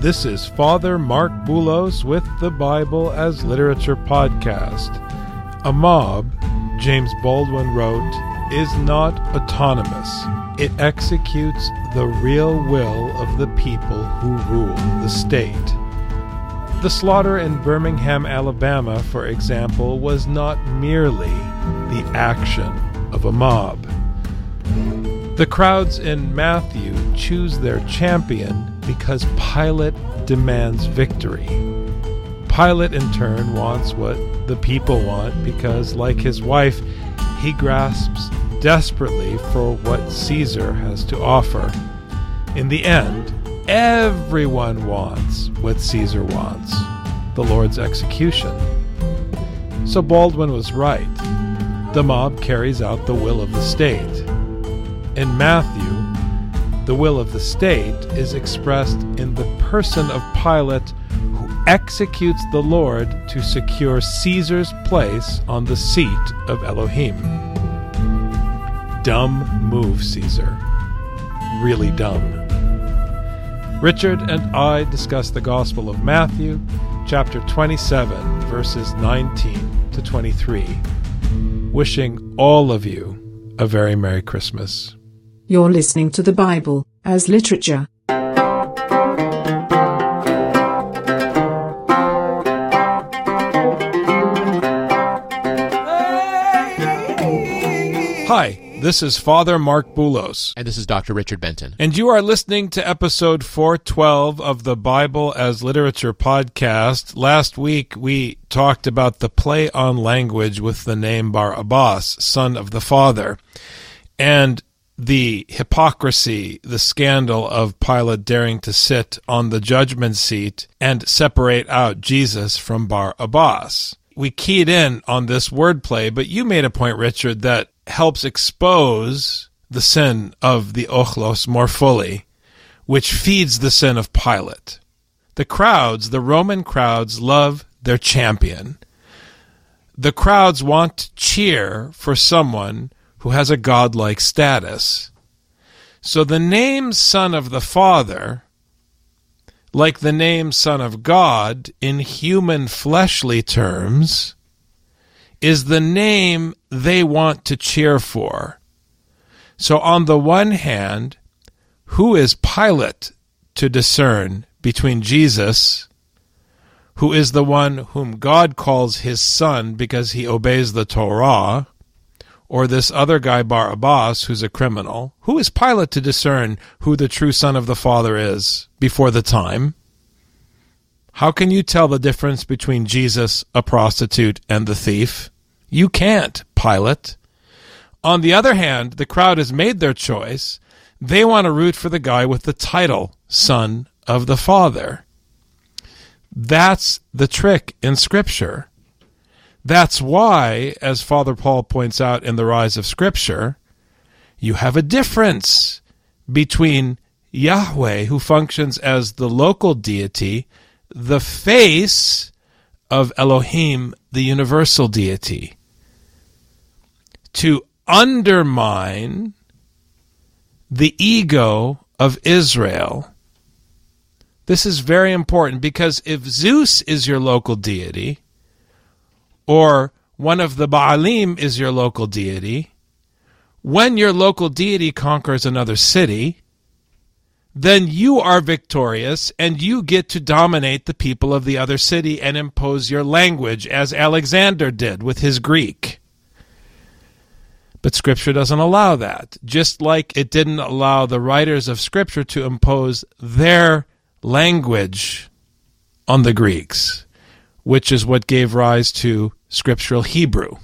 this is Father Marc Boulos with the Bible as Literature podcast. A mob, James Baldwin wrote, is not autonomous. It executes the real will of the people who rule the state. The slaughter in Birmingham, Alabama, for example, was not merely the action of a mob. The crowds in Matthew choose their champion because Pilate demands victory. Pilate, in turn, wants what the people want because, like his wife, he grasps desperately for what Caesar has to offer. In the end, everyone wants what Caesar wants the Lord's execution. So Baldwin was right. The mob carries out the will of the state. In Matthew, the will of the state is expressed in the person of Pilate who executes the Lord to secure Caesar's place on the seat of Elohim. Dumb move, Caesar. Really dumb. Richard and I discuss the Gospel of Matthew, chapter 27, verses 19 to 23. Wishing all of you a very Merry Christmas. You're listening to the Bible as literature. Hi, this is Father Marc Boulos. And this is Dr. Richard Benton. And you are listening to episode 412 of the Bible as Literature podcast. Last week we talked about the play on language with the name Bar Abbas, son of the father, and the hypocrisy, the scandal of Pilate daring to sit on the judgment seat and separate out Jesus from Barabbas. We keyed in on this wordplay, but you made a point, Richard, that helps expose the sin of the Ochlos more fully, which feeds the sin of Pilate. The crowds, the Roman crowds, love their champion. The crowds want to cheer for someone who has a godlike status. So the name Son of the Father, like the name Son of God in human fleshly terms, is the name they want to cheer for. So, on the one hand, who is Pilate to discern between Jesus, who is the one whom God calls his son because he obeys the Torah, or this other guy Barabbas, who's a criminal? Who is Pilate to discern who the true son of the Father is before the time? How can you tell the difference between Jesus, a prostitute, and the thief? You can't, Pilate. On the other hand, the crowd has made their choice. They want to root for the guy with the title, Son of the Father. That's the trick in Scripture. That's why, as Father Paul points out in The Rise of Scripture, you have a difference between Yahweh, who functions as the local deity, the face of Elohim, the universal deity. To undermine the ego of Israel. This is very important because if Zeus is your local deity, or one of the Baalim is your local deity, when your local deity conquers another city, then you are victorious and you get to dominate the people of the other city and impose your language, as Alexander did with his Greek. But Scripture doesn't allow that, just like it didn't allow the writers of Scripture to impose their language on the Greeks, which is what gave rise to scriptural Hebrew.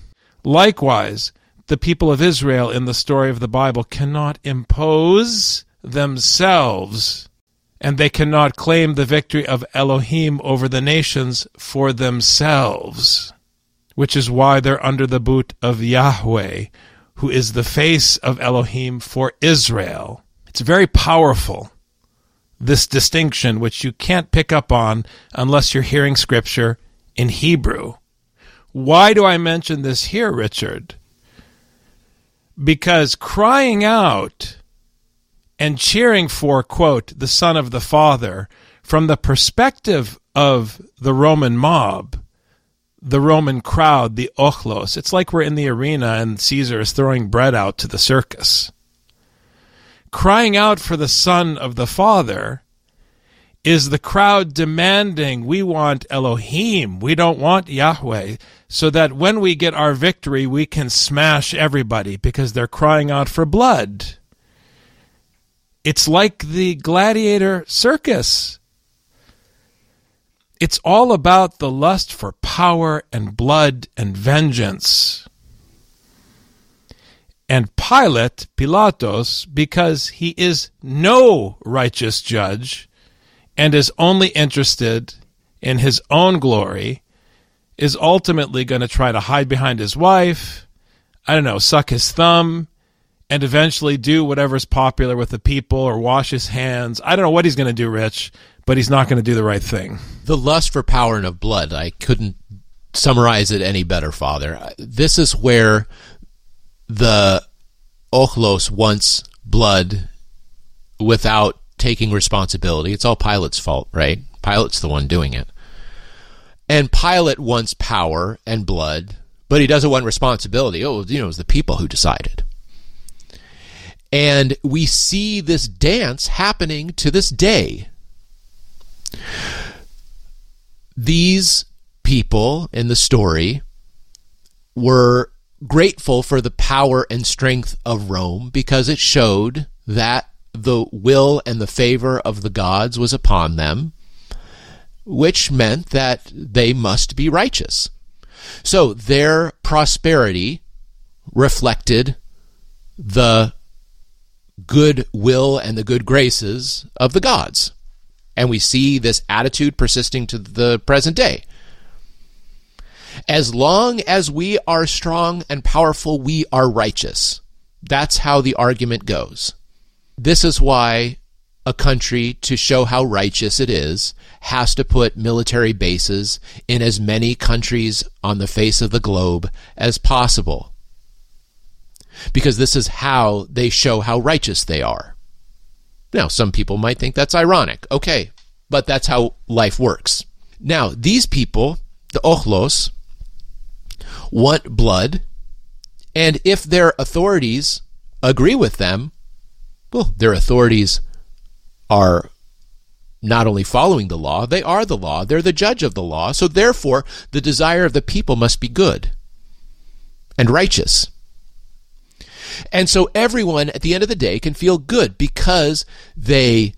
Likewise, the people of Israel in the story of the Bible cannot impose themselves and they cannot claim the victory of Elohim over the nations for themselves, which is why they're under the boot of Yahweh, who is the face of Elohim for Israel. It's very powerful, this distinction, which you can't pick up on unless you're hearing scripture in Hebrew. Why do I mention this here, Richard? Because crying out and cheering for, quote, the Son of the Father from the perspective of the Roman mob, the Roman crowd, the ochlos. It's like we're in the arena and Caesar is throwing bread out to the circus. Crying out for the Son of the Father is the crowd demanding, we want Elohim, we don't want Yahweh, so that when we get our victory, we can smash everybody because they're crying out for blood. It's like the gladiator circus. It's all about the lust for power and blood and vengeance. And Pilate, Pilatos, because he is no righteous judge and is only interested in his own glory, is ultimately going to try to hide behind his wife, I don't know, suck his thumb, and eventually do whatever's popular with the people or wash his hands. I don't know what he's going to do, Rich, but he's not going to do the right thing. The lust for power and of blood, I couldn't summarize it any better, Father. This is where the Ochlos wants blood without taking responsibility. It's all Pilate's fault, right? Pilate's the one doing it. And Pilate wants power and blood, but he doesn't want responsibility. Oh, you know, it was the people who decided. And we see this dance happening to this day. These people in the story were grateful for the power and strength of Rome because it showed that the will and the favor of the gods was upon them, which meant that they must be righteous. So their prosperity reflected the good will and the good graces of the gods. And we see this attitude persisting to the present day. As long as we are strong and powerful, we are righteous. That's how the argument goes. This is why a country, to show how righteous it is, has to put military bases in as many countries on the face of the globe as possible because this is how they show how righteous they are. Now, some people might think that's ironic. Okay, but that's how life works. Now, these people, the Ochlos, want blood, and if their authorities agree with them, well, their authorities are not only following the law, they are the law. They're the judge of the law. So therefore, the desire of the people must be good and righteous. And so everyone at the end of the day can feel good because they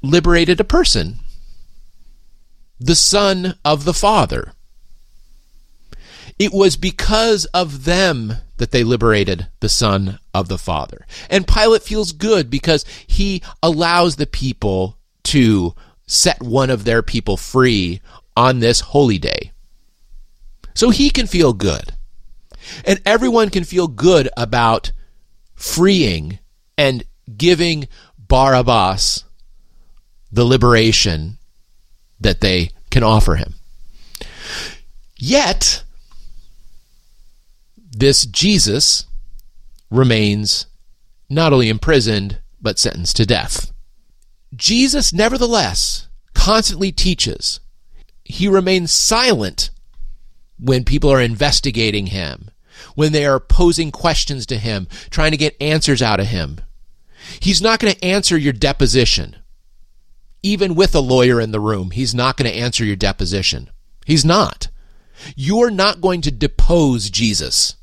liberated a person, the Son of the Father. It was because of them that they liberated the Son of the Father. And Pilate feels good because he allows the people to set one of their people free on this holy day. So he can feel good. And everyone can feel good about freeing and giving Barabbas the liberation that they can offer him. Yet, this Jesus remains not only imprisoned, but sentenced to death. Jesus, nevertheless, constantly teaches. He remains silent when people are investigating him when they are posing questions to him, trying to get answers out of him. He's not going to answer your deposition. Even with a lawyer in the room, he's not going to answer your deposition. He's not. You're not going to depose Jesus.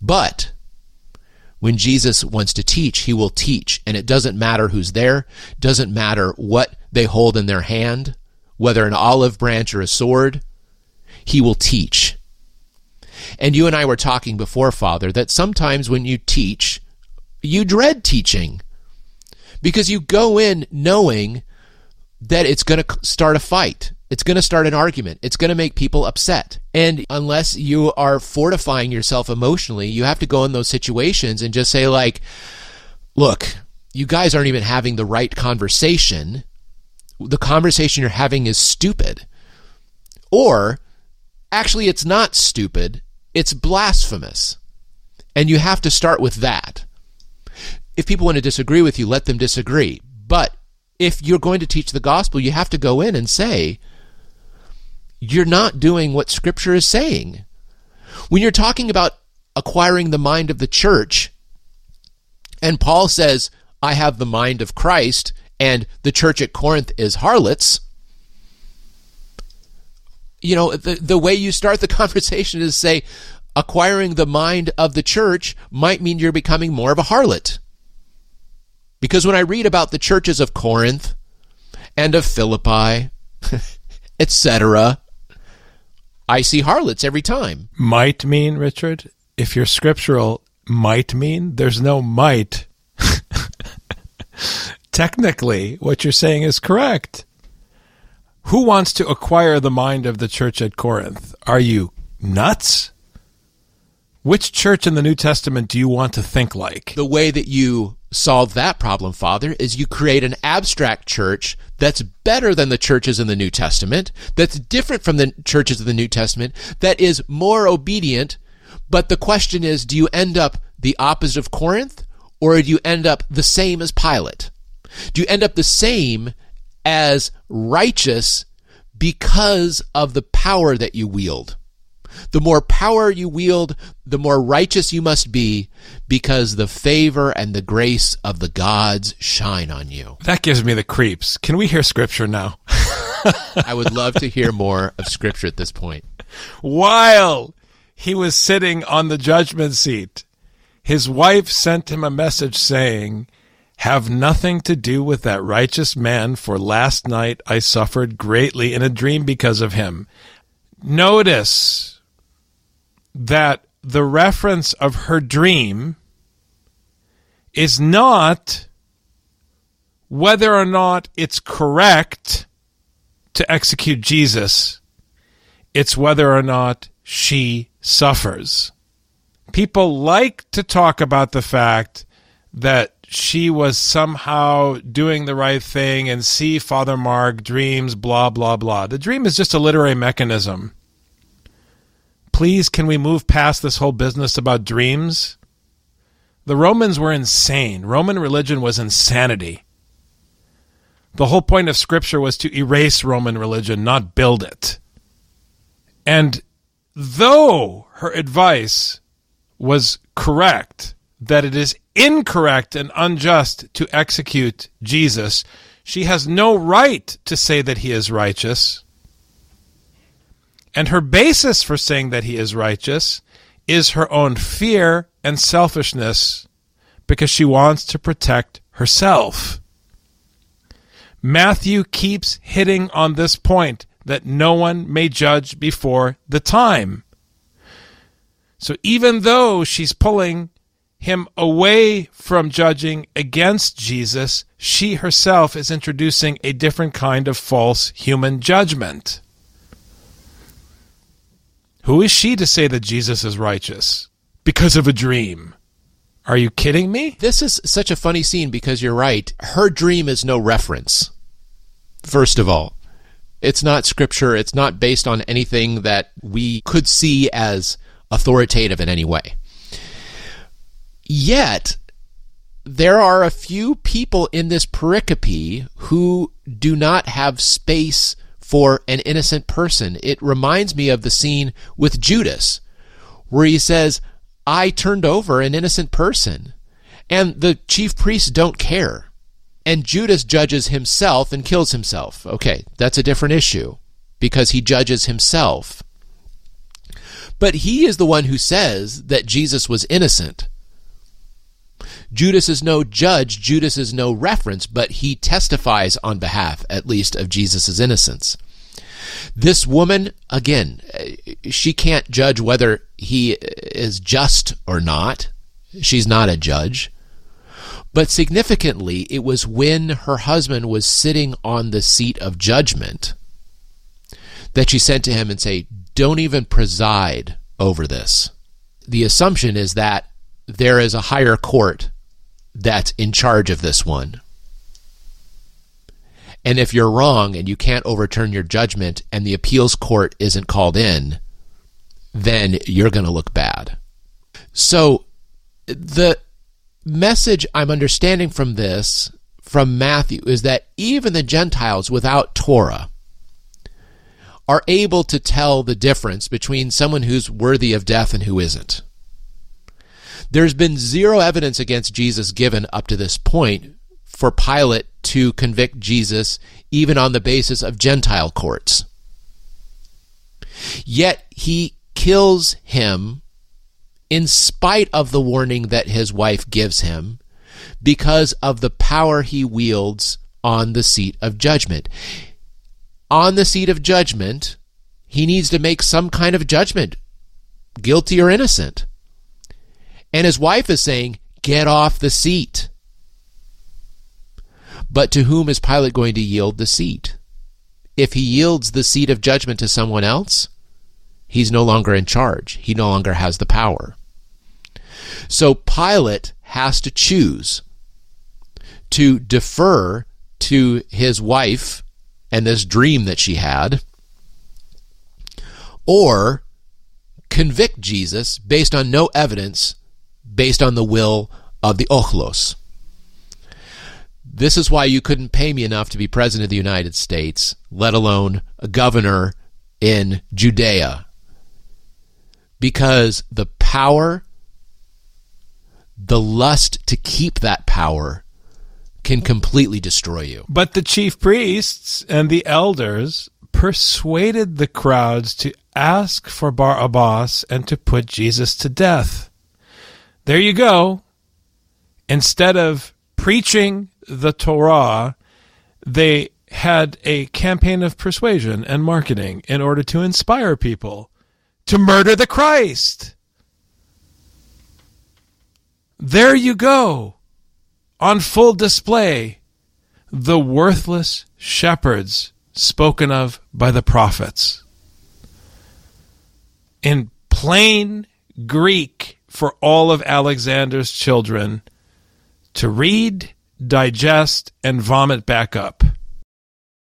But when Jesus wants to teach, he will teach. And it doesn't matter who's there, doesn't matter what they hold in their hand, whether an olive branch or a sword, he will teach. And you and I were talking before, Father, that sometimes when you teach, you dread teaching Because you go in knowing that it's going to start a fight. It's going to start an argument. It's going to make people upset. And unless you are fortifying yourself emotionally, you have to go in those situations and just say, like, look, you guys aren't even having the right conversation. The conversation you're having is stupid. Or, actually, it's not stupid, it's blasphemous. And you have to start with that. If people want to disagree with you, let them disagree. But if you're going to teach the gospel, you have to go in and say, you're not doing what Scripture is saying. When you're talking about acquiring the mind of the church, and Paul says, I have the mind of Christ, and the church at Corinth is harlots, you know, the, the way you start the conversation is say, acquiring the mind of the church might mean you're becoming more of a harlot. Because when I read about the churches of Corinth and of Philippi, etc., I see harlots every time. Might mean, Richard, if you're scriptural, might mean there's no might. Technically, what you're saying is correct. Who wants to acquire the mind of the church at Corinth? Are you nuts? Which church in the New Testament do you want to think like? The way that you solve that problem, Father, is you create an abstract church that's better than the churches in the New Testament, that's different from the churches of the New Testament, that is more obedient. But the question is do you end up the opposite of Corinth, or do you end up the same as Pilate? Do you end up the same as righteous because of the power that you wield? The more power you wield, the more righteous you must be because the favor and the grace of the gods shine on you. That gives me the creeps. Can we hear scripture now? I would love to hear more of scripture at this point. While he was sitting on the judgment seat, his wife sent him a message saying, Have nothing to do with that righteous man, for last night I suffered greatly in a dream because of him. Notice that the reference of her dream is not whether or not it's correct to execute Jesus, it's whether or not she suffers. People like to talk about the fact that she was somehow doing the right thing and see Father Mark dreams, blah, blah, blah. The dream is just a literary mechanism please, can we move past this whole business about dreams? The Romans were insane. Roman religion was insanity. The whole point of Scripture was to erase Roman religion, not build it. And though her advice was correct, that it is incorrect and unjust to execute Jesus, she has no right to say that he is righteous. And her basis for saying that he is righteous is her own fear and selfishness because she wants to protect herself. Matthew keeps hitting on this point that no one may judge before the time. So even though she's pulling him away from judging against Jesus, she herself is introducing a different kind of false human judgment. Who is she to say that Jesus is righteous? Because of a dream. Are you kidding me? This is such a funny scene because you're right. Her dream is no reference. First of all, it's not scripture. It's not based on anything that we could see as authoritative in any way. Yet, there are a few people in this pericope who do not have space for an innocent person. It reminds me of the scene with Judas, where he says, I turned over an innocent person. And the chief priests don't care. And Judas judges himself and kills himself. Okay, that's a different issue because he judges himself. But he is the one who says that Jesus was innocent. Judas is no judge, Judas is no reference, but he testifies on behalf, at least, of Jesus' innocence. This woman, again, she can't judge whether he is just or not. She's not a judge. But significantly, it was when her husband was sitting on the seat of judgment that she sent to him and say, "Don't even preside over this." The assumption is that there is a higher court that's in charge of this one. And if you're wrong and you can't overturn your judgment and the appeals court isn't called in, then you're going to look bad. So the message I'm understanding from this, from Matthew, is that even the Gentiles without Torah are able to tell the difference between someone who's worthy of death and who isn't. There's been zero evidence against Jesus given up to this point for Pilate to convict Jesus even on the basis of Gentile courts. Yet he kills him in spite of the warning that his wife gives him because of the power he wields on the seat of judgment. On the seat of judgment, he needs to make some kind of judgment, guilty or innocent. And his wife is saying, Get off the seat. But to whom is Pilate going to yield the seat? If he yields the seat of judgment to someone else, he's no longer in charge. He no longer has the power. So Pilate has to choose to defer to his wife and this dream that she had, or convict Jesus based on no evidence, based on the will of the Ochlos. This is why you couldn't pay me enough to be president of the United States, let alone a governor in Judea. Because the power, the lust to keep that power, can completely destroy you. But the chief priests and the elders persuaded the crowds to ask for Barabbas and to put Jesus to death. There you go. Instead of preaching the Torah, they had a campaign of persuasion and marketing in order to inspire people to murder the Christ. There you go, on full display, the worthless shepherds spoken of by the prophets. In plain Greek for all of Alexander's children to read digest, and vomit back up.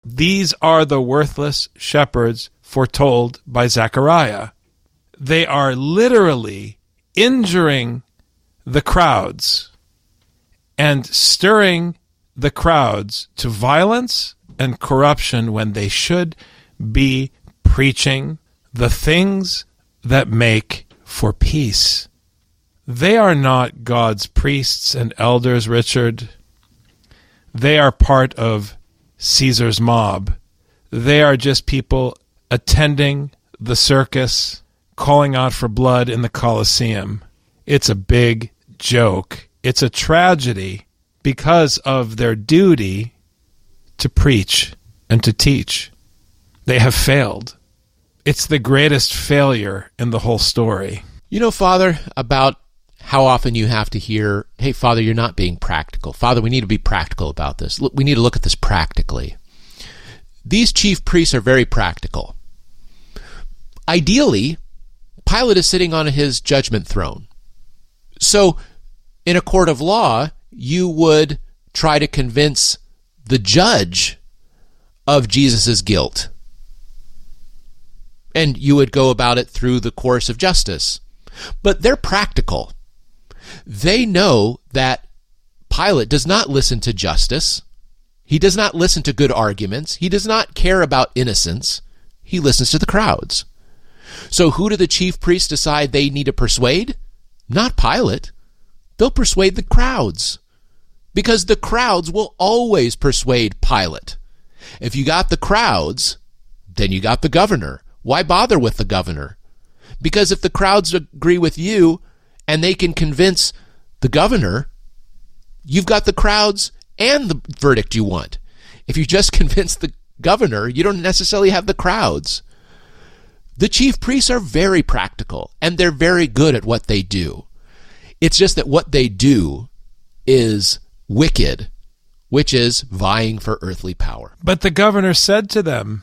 These are the worthless shepherds foretold by Zechariah. They are literally injuring the crowds and stirring the crowds to violence and corruption when they should be preaching the things that make for peace. They are not God's priests and elders, Richard. They are part of Caesar's mob. They are just people attending the circus, calling out for blood in the Colosseum. It's a big joke. It's a tragedy because of their duty to preach and to teach. They have failed. It's the greatest failure in the whole story. You know, Father, about how often you have to hear, hey, Father, you're not being practical. Father, we need to be practical about this. We need to look at this practically. These chief priests are very practical. Ideally, Pilate is sitting on his judgment throne. So, in a court of law, you would try to convince the judge of Jesus' guilt. And you would go about it through the course of justice. But they're practical. They know that Pilate does not listen to justice. He does not listen to good arguments. He does not care about innocence. He listens to the crowds. So who do the chief priests decide they need to persuade? Not Pilate. They'll persuade the crowds. Because the crowds will always persuade Pilate. If you got the crowds, then you got the governor. Why bother with the governor? Because if the crowds agree with you, and they can convince the governor, you've got the crowds and the verdict you want. If you just convince the governor, you don't necessarily have the crowds. The chief priests are very practical and they're very good at what they do. It's just that what they do is wicked, which is vying for earthly power. But the governor said to them,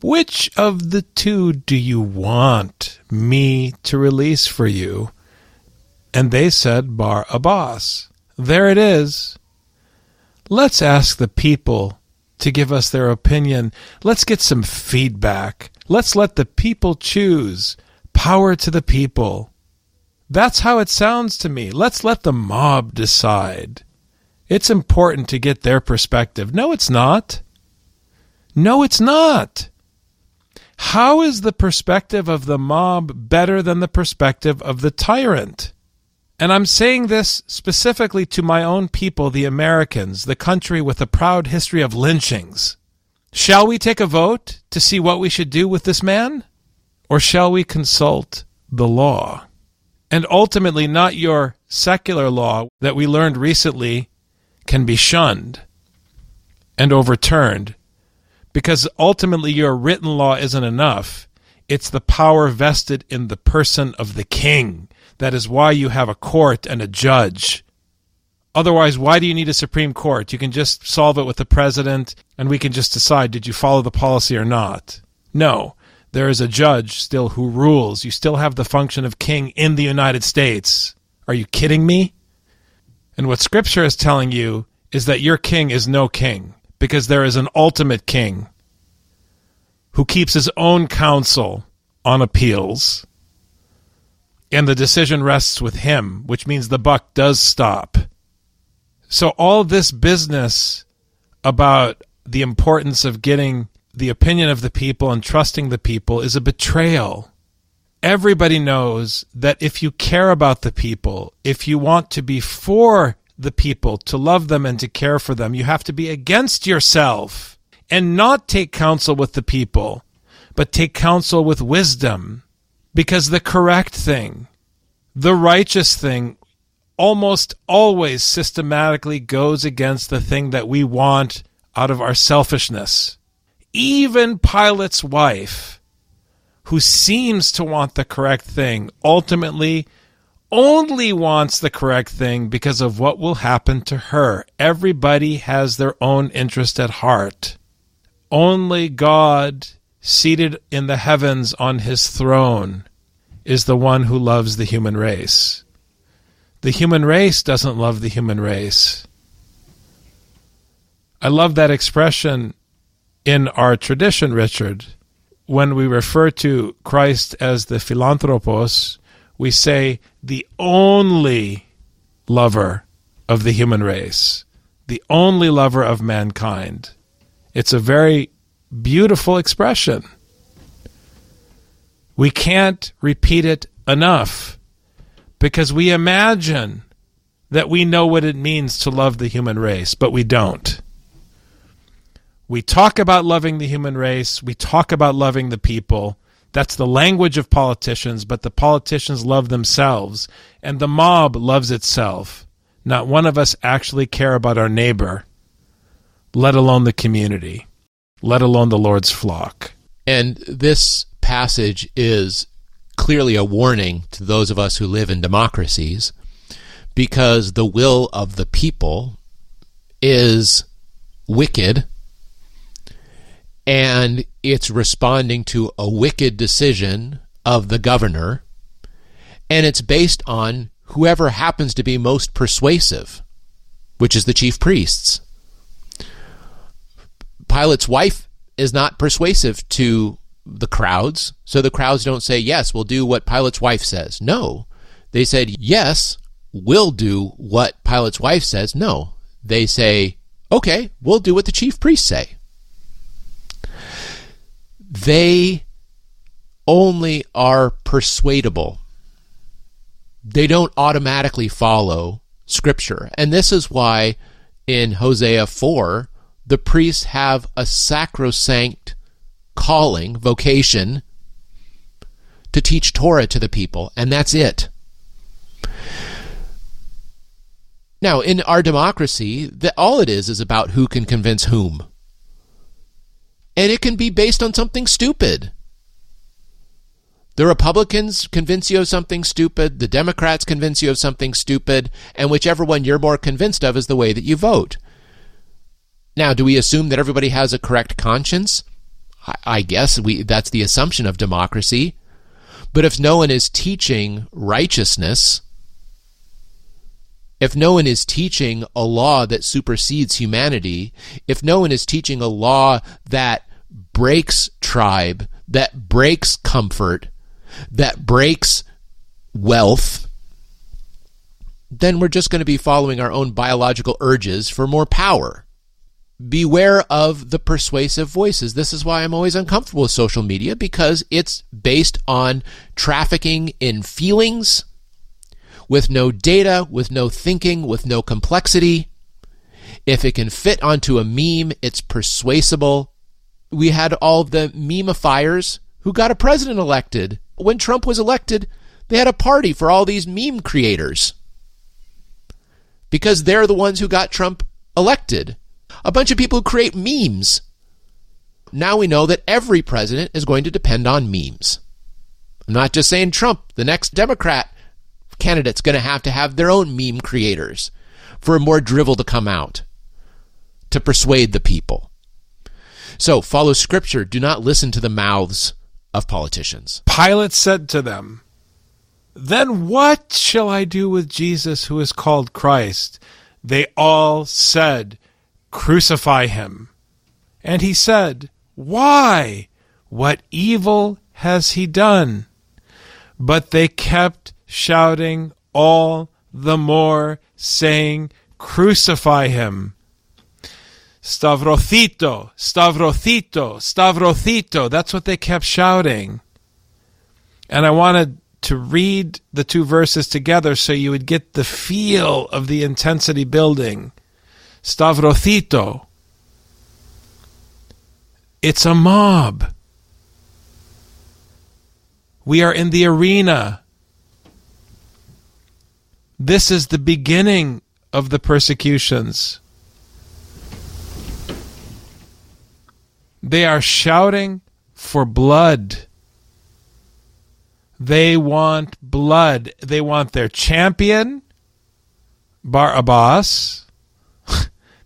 Which of the two do you want me to release for you? And they said, Bar Abbas. There it is. Let's ask the people to give us their opinion. Let's get some feedback. Let's let the people choose. Power to the people. That's how it sounds to me. Let's let the mob decide. It's important to get their perspective. No, it's not. No, it's not. How is the perspective of the mob better than the perspective of the tyrant? And I'm saying this specifically to my own people, the Americans, the country with a proud history of lynchings. Shall we take a vote to see what we should do with this man? Or shall we consult the law? And ultimately, not your secular law that we learned recently can be shunned and overturned because ultimately your written law isn't enough. It's the power vested in the person of the king that is why you have a court and a judge. Otherwise, why do you need a Supreme Court? You can just solve it with the president and we can just decide did you follow the policy or not. No, there is a judge still who rules. You still have the function of king in the United States. Are you kidding me? And what Scripture is telling you is that your king is no king because there is an ultimate king who keeps his own counsel on appeals and the decision rests with him, which means the buck does stop. So all this business about the importance of getting the opinion of the people and trusting the people is a betrayal. Everybody knows that if you care about the people, if you want to be for the people, to love them and to care for them, you have to be against yourself and not take counsel with the people, but take counsel with wisdom because the correct thing, the righteous thing, almost always systematically goes against the thing that we want out of our selfishness. Even Pilate's wife, who seems to want the correct thing, ultimately only wants the correct thing because of what will happen to her. Everybody has their own interest at heart. Only God seated in the heavens on his throne, is the one who loves the human race. The human race doesn't love the human race. I love that expression in our tradition, Richard. When we refer to Christ as the philanthropos, we say the only lover of the human race, the only lover of mankind. It's a very beautiful expression. We can't repeat it enough because we imagine that we know what it means to love the human race, but we don't. We talk about loving the human race, we talk about loving the people. That's the language of politicians, but the politicians love themselves, and the mob loves itself. Not one of us actually care about our neighbor, let alone the community let alone the Lord's flock. And this passage is clearly a warning to those of us who live in democracies because the will of the people is wicked and it's responding to a wicked decision of the governor and it's based on whoever happens to be most persuasive, which is the chief priests. Pilate's wife is not persuasive to the crowds, so the crowds don't say, Yes, we'll do what Pilate's wife says. No. They said, Yes, we'll do what Pilate's wife says. No. They say, Okay, we'll do what the chief priests say. They only are persuadable. They don't automatically follow Scripture. And this is why in Hosea 4, the priests have a sacrosanct calling, vocation, to teach Torah to the people, and that's it. Now, in our democracy, the, all it is is about who can convince whom. And it can be based on something stupid. The Republicans convince you of something stupid, the Democrats convince you of something stupid, and whichever one you're more convinced of is the way that you vote. Now, do we assume that everybody has a correct conscience? I, guess we that's the assumption of democracy. But if no one is teaching righteousness, if no one is teaching a law that supersedes humanity, if no one is teaching a law that breaks tribe, that breaks comfort, that breaks wealth, then we're just going to be following our own biological urges for more power. Beware of the persuasive voices. This is why I'm always uncomfortable with social media because it's based on trafficking in feelings with no data, with no thinking, with no complexity. If it can fit onto a meme, it's persuasible. We had all the memeifiers who got a president elected. When Trump was elected, they had a party for all these meme creators because they're the ones who got Trump elected a bunch of people who create memes. Now we know that every president is going to depend on memes. I'm not just saying Trump, the next Democrat candidate's going to have to have their own meme creators for more drivel to come out to persuade the people. So follow scripture. Do not listen to the mouths of politicians. Pilate said to them, Then what shall I do with Jesus who is called Christ? They all said, Crucify him. And he said, Why? What evil has he done? But they kept shouting all the more, saying, Crucify him. Stavrothito, Stavrothito, Stavrothito. That's what they kept shouting. And I wanted to read the two verses together so you would get the feel of the intensity building. Stavrothito. It's a mob. We are in the arena. This is the beginning of the persecutions. They are shouting for blood. They want blood. They want their champion, Barabbas.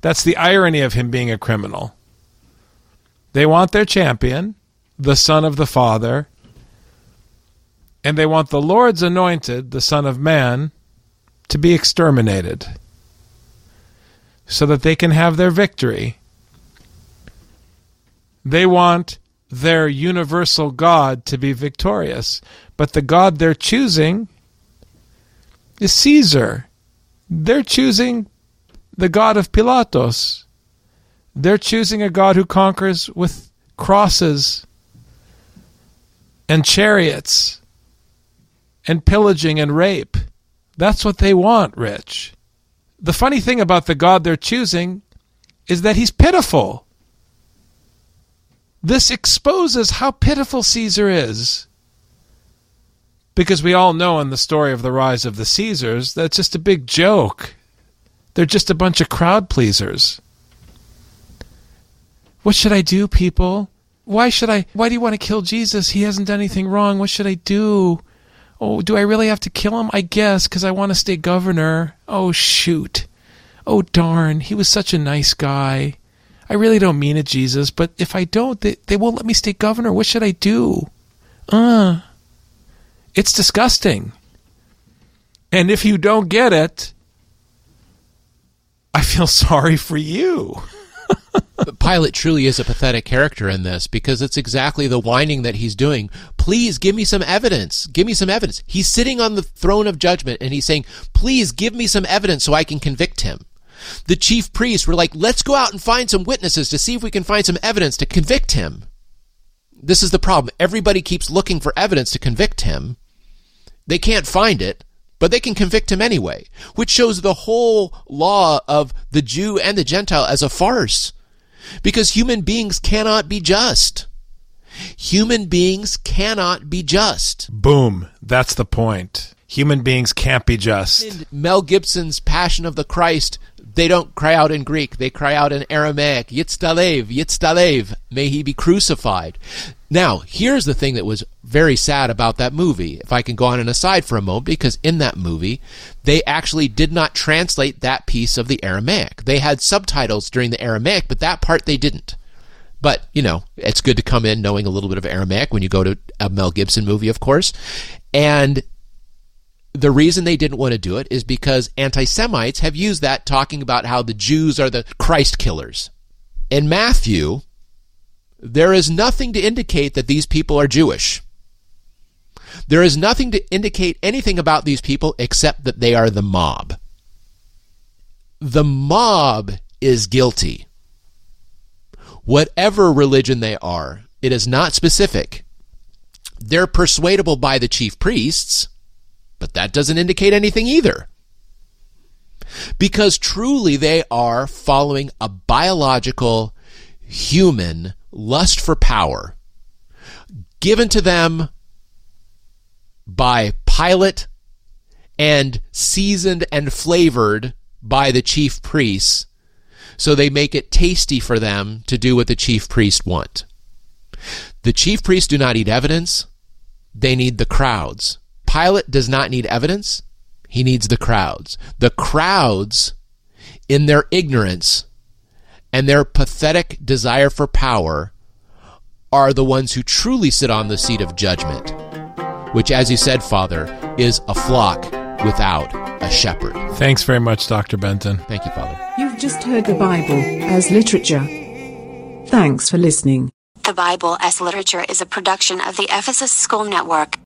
That's the irony of him being a criminal. They want their champion, the Son of the Father, and they want the Lord's anointed, the Son of Man, to be exterminated so that they can have their victory. They want their universal God to be victorious, but the God they're choosing is Caesar. They're choosing the God of Pilatos. They're choosing a God who conquers with crosses and chariots and pillaging and rape. That's what they want, Rich. The funny thing about the God they're choosing is that he's pitiful. This exposes how pitiful Caesar is. Because we all know in the story of the rise of the Caesars, that's just a big joke. They're just a bunch of crowd pleasers. What should I do, people? Why should I? Why do you want to kill Jesus? He hasn't done anything wrong. What should I do? Oh, do I really have to kill him? I guess, because I want to stay governor. Oh, shoot. Oh, darn. He was such a nice guy. I really don't mean it, Jesus, but if I don't, they, they won't let me stay governor. What should I do? Uh, it's disgusting. And if you don't get it, I feel sorry for you. Pilate truly is a pathetic character in this because it's exactly the whining that he's doing. Please give me some evidence. Give me some evidence. He's sitting on the throne of judgment and he's saying, Please give me some evidence so I can convict him. The chief priests were like, Let's go out and find some witnesses to see if we can find some evidence to convict him. This is the problem. Everybody keeps looking for evidence to convict him. They can't find it but they can convict him anyway, which shows the whole law of the Jew and the Gentile as a farce. Because human beings cannot be just. Human beings cannot be just. Boom. That's the point. Human beings can't be just. In Mel Gibson's Passion of the Christ They don't cry out in Greek. They cry out in Aramaic. Yitztalev, Yitztalev. May he be crucified. Now, here's the thing that was very sad about that movie. If I can go on an aside for a moment, because in that movie, they actually did not translate that piece of the Aramaic. They had subtitles during the Aramaic, but that part they didn't. But, you know, it's good to come in knowing a little bit of Aramaic when you go to a Mel Gibson movie, of course. And the reason they didn't want to do it is because anti Semites have used that talking about how the Jews are the Christ killers. In Matthew, there is nothing to indicate that these people are Jewish. There is nothing to indicate anything about these people except that they are the mob. The mob is guilty. Whatever religion they are, it is not specific. They're persuadable by the chief priests but that doesn't indicate anything either. Because truly they are following a biological, human lust for power given to them by Pilate and seasoned and flavored by the chief priests so they make it tasty for them to do what the chief priests want. The chief priests do not need evidence, they need the crowds. Pilate does not need evidence, he needs the crowds. The crowds, in their ignorance and their pathetic desire for power, are the ones who truly sit on the seat of judgment, which, as you said, Father, is a flock without a shepherd. Thanks very much, Dr. Benton. Thank you, Father. You've just heard the Bible as literature. Thanks for listening. The Bible as Literature is a production of the Ephesus School Network.